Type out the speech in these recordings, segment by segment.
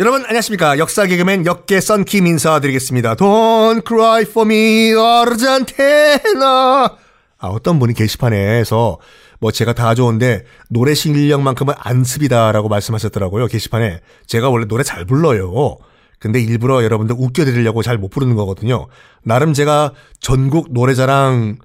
여러분 안녕하십니까? 역사 개그맨 역계 썬킴 인사드리겠습니다. Don't cry for me 아르헨티나. 아 어떤 분이 게시판에서 뭐 제가 다 좋은데 노래 실력만큼은 안습이다라고 말씀하셨더라고요 게시판에. 제가 원래 노래 잘 불러요. 근데 일부러 여러분들 웃겨드리려고 잘 못 부르는 거거든요. 나름 제가 전국 노래자랑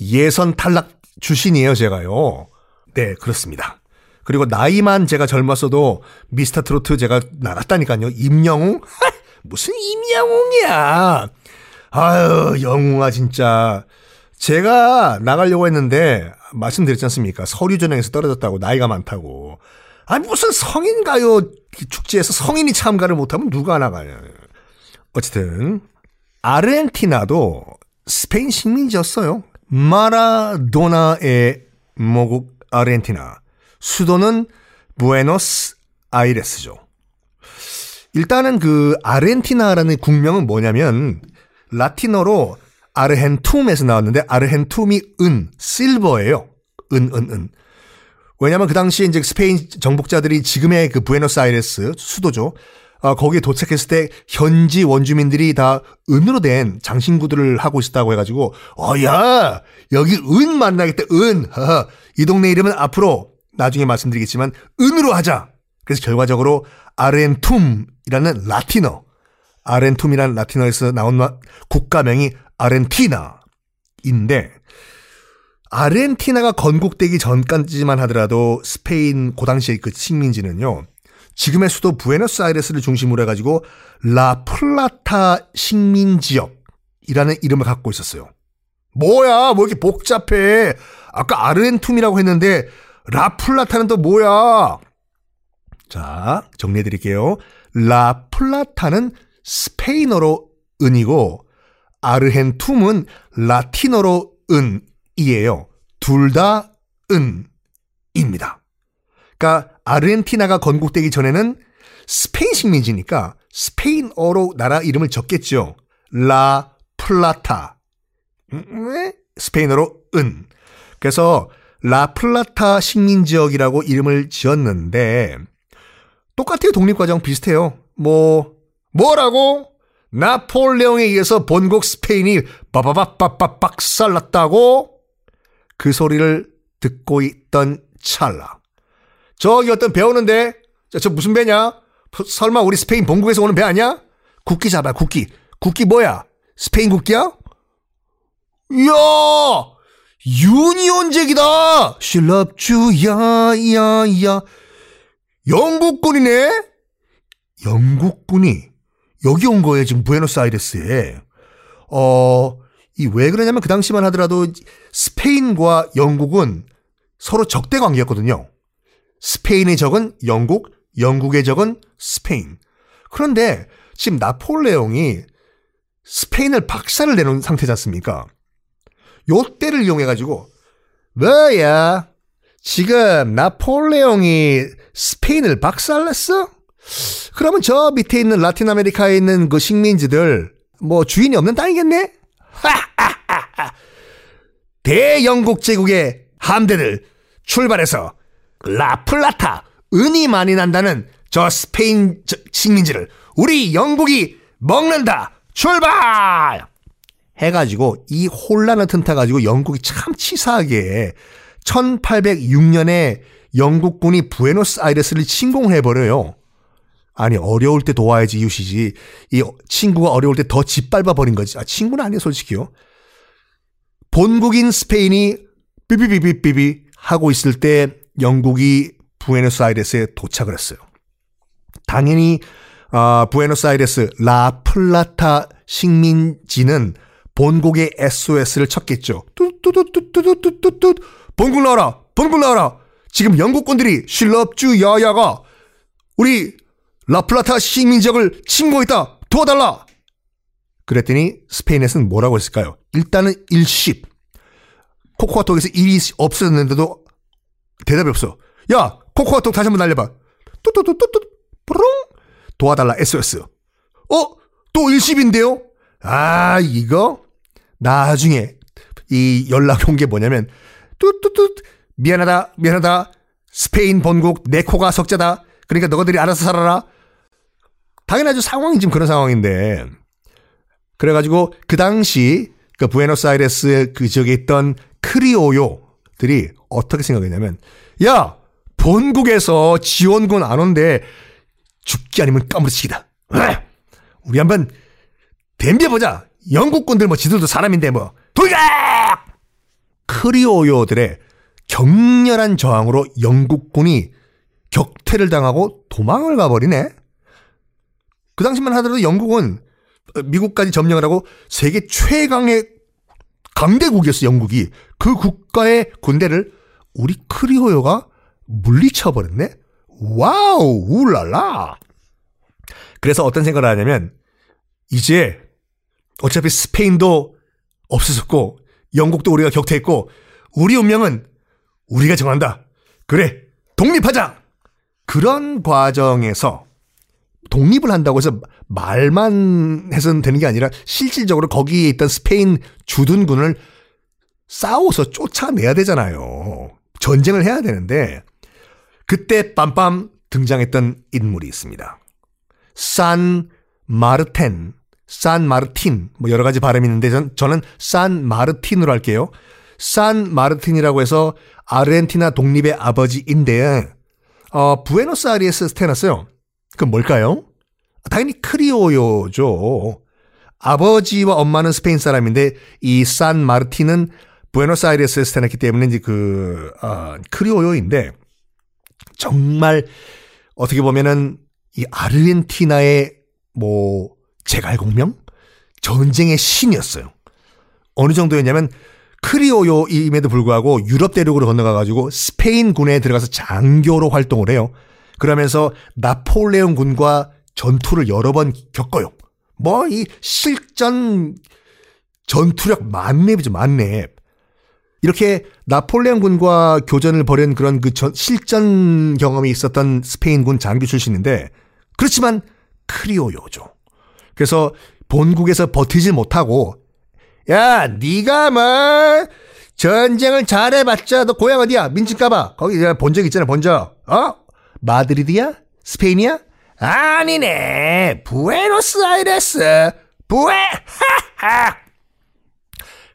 예선 탈락 출신이에요 제가요. 네 그렇습니다 그리고 나이만 제가 젊었어도 미스터 트로트 제가 나갔다니까요. 임영웅? 무슨 임영웅이야. 아유, 영웅아 진짜. 제가 나가려고 했는데 말씀드렸지 않습니까? 서류 전형에서 떨어졌다고 나이가 많다고. 아니 무슨 성인 가요 축제에서 성인이 참가를 못하면 누가 나가냐. 어쨌든 아르헨티나도 스페인 식민지였어요. 마라도나의 모국 아르헨티나. 수도는 부에노스 아이레스죠. 일단은 그 아르헨티나라는 국명은 뭐냐면 라틴어로 아르헨툼에서 나왔는데 아르헨툼이 은, 실버예요. 은, 은, 은. 왜냐면 그 당시에 이제 스페인 정복자들이 지금의 그 부에노스 아이레스 수도죠. 어, 거기에 도착했을 때 현지 원주민들이 다 은으로 된 장신구들을 하고 있었다고 해가지고 어야 여기 은 만나겠다 은 허허. 이 동네 이름은 앞으로 나중에 말씀드리겠지만 은으로 하자. 그래서 결과적으로 아렌툼이라는 라틴어, 아렌툼이라는 라틴어에서 나온 국가명이 아렌티나인데 아렌티나가 건국되기 전까지만 하더라도 스페인 고 당시의 그 식민지는요. 지금의 수도 부에노스아이레스를 중심으로 해가지고 라 플라타 식민지역이라는 이름을 갖고 있었어요. 뭐야, 뭐 이렇게 복잡해. 아까 argentum이라고 했는데 라플라타는 또 뭐야? 자, 정리해 드릴게요. la plata는 스페인어로 은이고 argentum은 라틴어로 은이에요. 둘 다 은입니다. 그러니까 아르헨티나가 건국되기 전에는 스페인 식민지니까 스페인어로 나라 이름을 적겠죠. 라 플라타. 음, 네? 스페인어로 은. 그래서 라플라타 식민 지역이라고 이름을 지었는데 똑같아요. 독립 과정 비슷해요. 뭐 뭐라고? 나폴레옹에 의해서 본국 스페인이 빠바바빠빠 박살났다고? 그 소리를 듣고 있던 찰나. 저기 어떤 배 오는데? 저, 저 무슨 배냐? 설마 우리 스페인 본국에서 오는 배 아니야? 국기 잡아, 국기. 국기 뭐야? 스페인 국기야? 이야! 유니온잭이다! 실럽주, 야, 야, 야. 영국군이네? 영국군이 여기 온 거예요, 지금 부에노스아이레스에. 어, 이 왜 그러냐면 그 당시만 하더라도 스페인과 영국은 서로 적대 관계였거든요. 스페인의 적은 영국, 영국의 적은 스페인. 그런데 지금 나폴레옹이 스페인을 박살을 내놓은 상태지 않습니까? 요 때를 이용해가지고, 뭐야, 지금 나폴레옹이 스페인을 박살냈어? 그러면 저 밑에 있는 라틴 아메리카에 있는 그 식민지들, 뭐 주인이 없는 땅이겠네? 대영국 제국의 함대들 출발해서 라플라타, 은이 많이 난다는 저 스페인 식민지를 우리 영국이 먹는다! 출발! 해가지고 이 혼란을 틈타가지고 영국이 참 치사하게 1806년에 영국군이 부에노스 아이레스를 침공해버려요. 아니 어려울 때 도와야지 이웃이지. 이 친구가 어려울 때 더 짓밟아 버린 거지. 아 친구는 아니에요 솔직히요. 본국인 스페인이 삐비비비비비 하고 있을 때 영국이 부에노스아이레스에 도착을 했어요. 당연히 어, 부에노스아이레스 라플라타 식민지는 본국의 SOS를 쳤겠죠. 뚜뚜뚜뚜뚜뚜뚜뚜 본국 나와라! 본국 나와라! 지금 영국군들이 실럽주 야야가 우리 라플라타 식민지역을 침공했다! 도와달라! 그랬더니 스페인에서는 뭐라고 했을까요? 일단은 일십. 코코아톡에서 일이 없어졌는데도 대답이 없어. 야, 코코아톡 다시 한번 날려봐. 뚜뚜뚜뚜뚜, 뿌롱! 도와달라, SOS. 어? 또 일십인데요? 아, 이거? 나중에 이 연락이 온 게 뭐냐면 뚜뚜뚜 미안하다 미안하다 스페인 본국 내 코가 석자다. 그러니까 너희들이 알아서 살아라. 당연하죠. 상황이 지금 그런 상황인데. 그래가지고 그 당시 그 부에노스아이레스 그 지역에 있던 크리오요들이 어떻게 생각했냐면 야 본국에서 지원군 안 온대 죽기 아니면 까무러치기다. 우리 한번 덤벼보자. 영국군들 뭐 지들도 사람인데 뭐 돌격! 크리오요들의 격렬한 저항으로 영국군이 격퇴를 당하고 도망을 가버리네. 그 당시만 하더라도 영국은 미국까지 점령을 하고 세계 최강의 강대국이었어 영국이 그 국가의 군대를 우리 criollo가 물리쳐 버렸네. wow 울랄라. 그래서 어떤 생각을 하냐면 이제 어차피 스페인도 없어졌고 영국도 우리가 격퇴했고 우리 운명은 우리가 정한다. 그래 독립하자. 그런 과정에서 독립을 한다고 해서 말만 해서는 되는 게 아니라 실질적으로 거기에 있던 스페인 주둔군을 싸워서 쫓아내야 되잖아요. 전쟁을 해야 되는데 그때 빰빰 등장했던 인물이 있습니다. 산 마르텐, 산 마르틴, 뭐 여러 가지 발음이 있는데 전, 저는 산 마르틴으로 할게요. 산 마르틴이라고 해서 아르헨티나 독립의 아버지인데, 어, 부에노스아리에스 태어났어요. 그럼 뭘까요? 당연히 크리오요죠. 아버지와 엄마는 스페인 사람인데 이 산 마르틴은 부에노스아이레스에서 태어났기 때문에 이제 그 어, 크리오요인데 정말 어떻게 보면은 이 아르헨티나의 뭐 제갈공명 전쟁의 신이었어요. 어느 정도였냐면 크리오요임에도 불구하고 유럽 대륙으로 건너가 가지고 스페인 군에 들어가서 장교로 활동을 해요. 그러면서 나폴레옹 군과 전투를 여러 번 겪어요. 뭐 이 실전 전투력 만렙이죠, 만렙. 이렇게 나폴레옹 군과 교전을 벌인 그런 그 전, 실전 경험이 있었던 스페인 군 장교 출신인데 그렇지만 크리오요죠. 그래서 본국에서 버티지 못하고 야, 네가 뭐 전쟁을 잘해봤자 너 고향 어디야? 민증까봐 거기 본적 있잖아, 본 적. 어? 마드리드야? 스페인이야? 아니네. 부에노스아이레스. 부에 하하.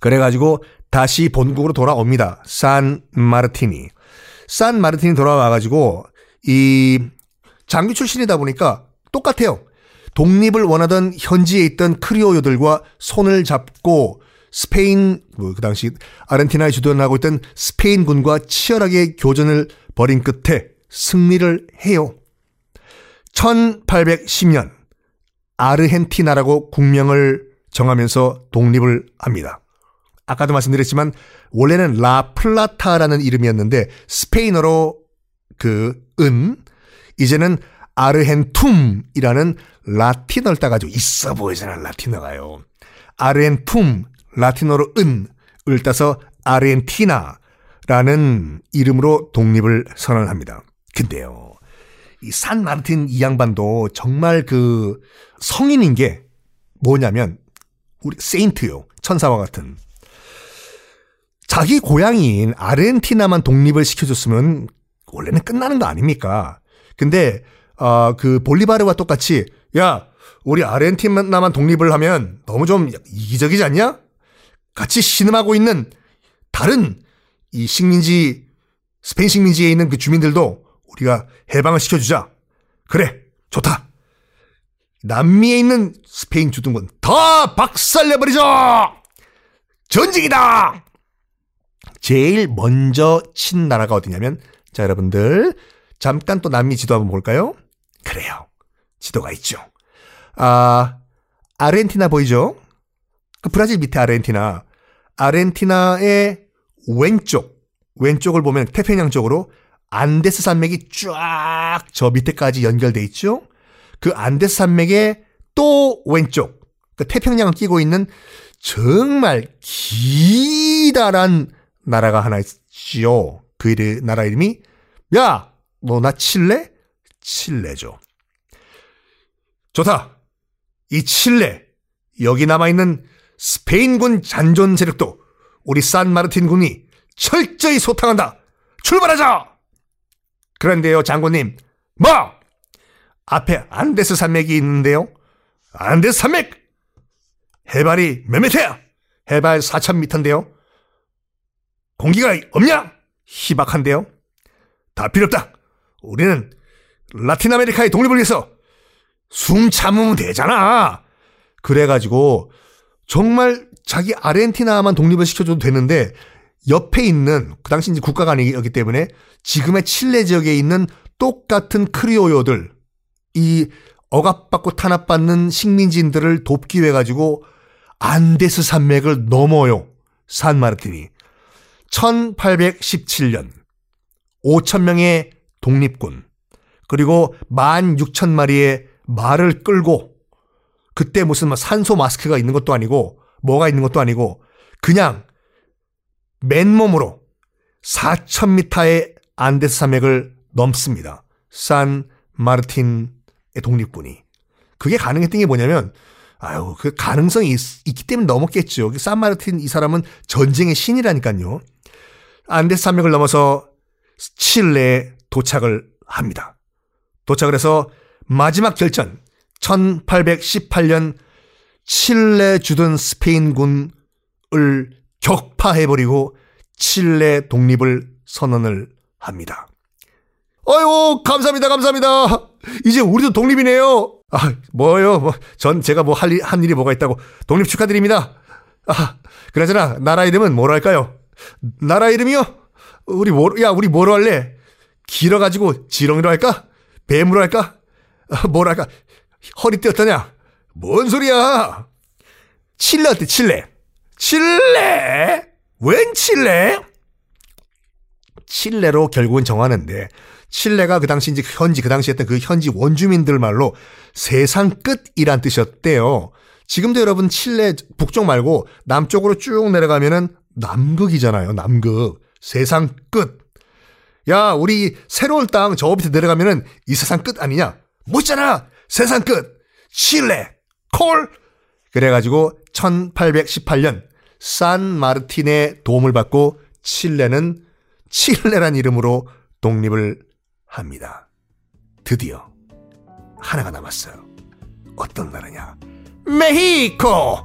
그래가지고 다시 본국으로 돌아옵니다. 산 마르티니. 산 마르티니 돌아와가지고 이 장교 출신이다 보니까 똑같아요. 독립을 원하던 현지에 있던 크리오요들과 손을 잡고 스페인 뭐그 당시 아르헨티나에 주둔하고 있던 스페인군과 치열하게 교전을 벌인 끝에 승리를 해요. 1810년 아르헨티나라고 국명을 정하면서 독립을 합니다. 아까도 말씀드렸지만 원래는 라플라타라는 이름이었는데 스페인어로 그 은 이제는 아르헨툼이라는 라틴어를 따가지고 있어 보이잖아 라틴어가요. 아르헨툼 라틴어로 은을 따서 아르헨티나라는 이름으로 독립을 선언합니다. 근데요. 이 산 마르틴 이 양반도 정말 그 성인인 게 뭐냐면 우리 세인트요. 천사와 같은 자기 고향인 아르헨티나만 독립을 시켜줬으면 원래는 끝나는 거 아닙니까? 근데 어, 그 볼리바르와 똑같이 야 우리 아르헨티나만 독립을 하면 너무 좀 이기적이지 않냐? 같이 신음하고 있는 다른 이 식민지 스페인 식민지에 있는 그 주민들도 우리가 해방을 시켜주자. 그래 좋다. 남미에 있는 스페인 주둔군 다 박살내버리죠. 전쟁이다. 제일 먼저 친 나라가 어디냐면 자 여러분들 잠깐 또 남미 지도 한번 볼까요? 그래요. 지도가 있죠. 아 아르헨티나 보이죠? 그 브라질 밑에 아르헨티나. 아르헨티나의 왼쪽 왼쪽을 보면 태평양 쪽으로 안데스 산맥이 쫙 저 밑에까지 연결돼 있죠. 그 안데스 산맥의 또 왼쪽 그 태평양을 끼고 있는 정말 기다란 나라가 하나 있지요. 그 나라 이름이 야, 너 나 칠레? 칠레죠. 좋다. 이 칠레 여기 남아 있는 스페인군 잔존 세력도 우리 산마르틴 군이 철저히 소탕한다. 출발하자. 그런데요, 장군님. 뭐? 앞에 안데스 산맥이 있는데요. 안데스 산맥! 해발이 몇 미터야? 해발 4,000미터인데요. 공기가 없냐? 희박한데요. 다 필요 없다. 우리는 라틴 아메리카의 독립을 위해서 숨 참으면 되잖아. 그래가지고 정말 자기 아르헨티나만 독립을 시켜줘도 되는데 옆에 있는 그 당시 이제 국가가 아니었기 때문에 지금의 칠레 지역에 있는 똑같은 크리오요들 이 억압받고 탄압받는 식민지인들을 돕기 위해 가지고 안데스 산맥을 넘어요. 산마르틴이 1817년 5천 명의 독립군 그리고 1만 6천 마리의 말을 끌고 그때 무슨 산소 마스크가 있는 것도 아니고 뭐가 있는 것도 아니고 그냥 맨몸으로 4,000m의 안데스 산맥을 넘습니다. 산 마르틴의 독립군이. 그게 가능했던 게 뭐냐면 아유, 그 가능성이 있, 기 때문에 넘었겠죠. 그산 마르틴 이 사람은 전쟁의 신이라니까요. 안데스 산맥을 넘어서 칠레에 도착을 합니다. 도착을 해서 마지막 결전 1818년 칠레 주둔 스페인군을 격파해버리고 칠레 독립을 선언을 합니다. 어유 감사합니다, 감사합니다. 이제 우리도 독립이네요. 아, 뭐요? 뭐, 전 제가 뭐 할, 한 일이 뭐가 있다고. 독립 축하드립니다. 아, 그나저나, 나라 이름은 뭐로 할까요? 나라 이름이요? 우리 뭐, 야, 우리 뭐로 할래? 길어가지고 지렁이로 할까? 뱀으로 할까? 아, 뭐로 할까? 허리띠 어떠냐? 뭔 소리야? 칠레 어때, 칠레? 칠레? 웬 칠레? 칠레로 결국은 정하는데 칠레가 그 당시 이제 현지 그 당시 했던 그 현지 원주민들 말로 세상 끝이란 뜻이었대요. 지금도 여러분 칠레 북쪽 말고 남쪽으로 쭉 내려가면은 남극이잖아요. 남극. 세상 끝. 야, 우리 새로운 땅 저 밑에 내려가면은 이 세상 끝 아니냐? 못잖아. 세상 끝. 칠레. 콜. 그래가지고 1818년 산 마르틴의 도움을 받고 칠레는 칠레란 이름으로 독립을 합니다. 드디어 하나가 남았어요. 어떤 나라냐? 메히코!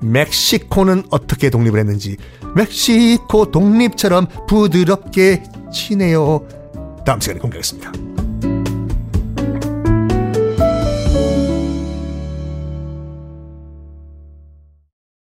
멕시코는 어떻게 독립을 했는지 멕시코 독립처럼 부드럽게 치네요. 다음 시간에 공개하겠습니다.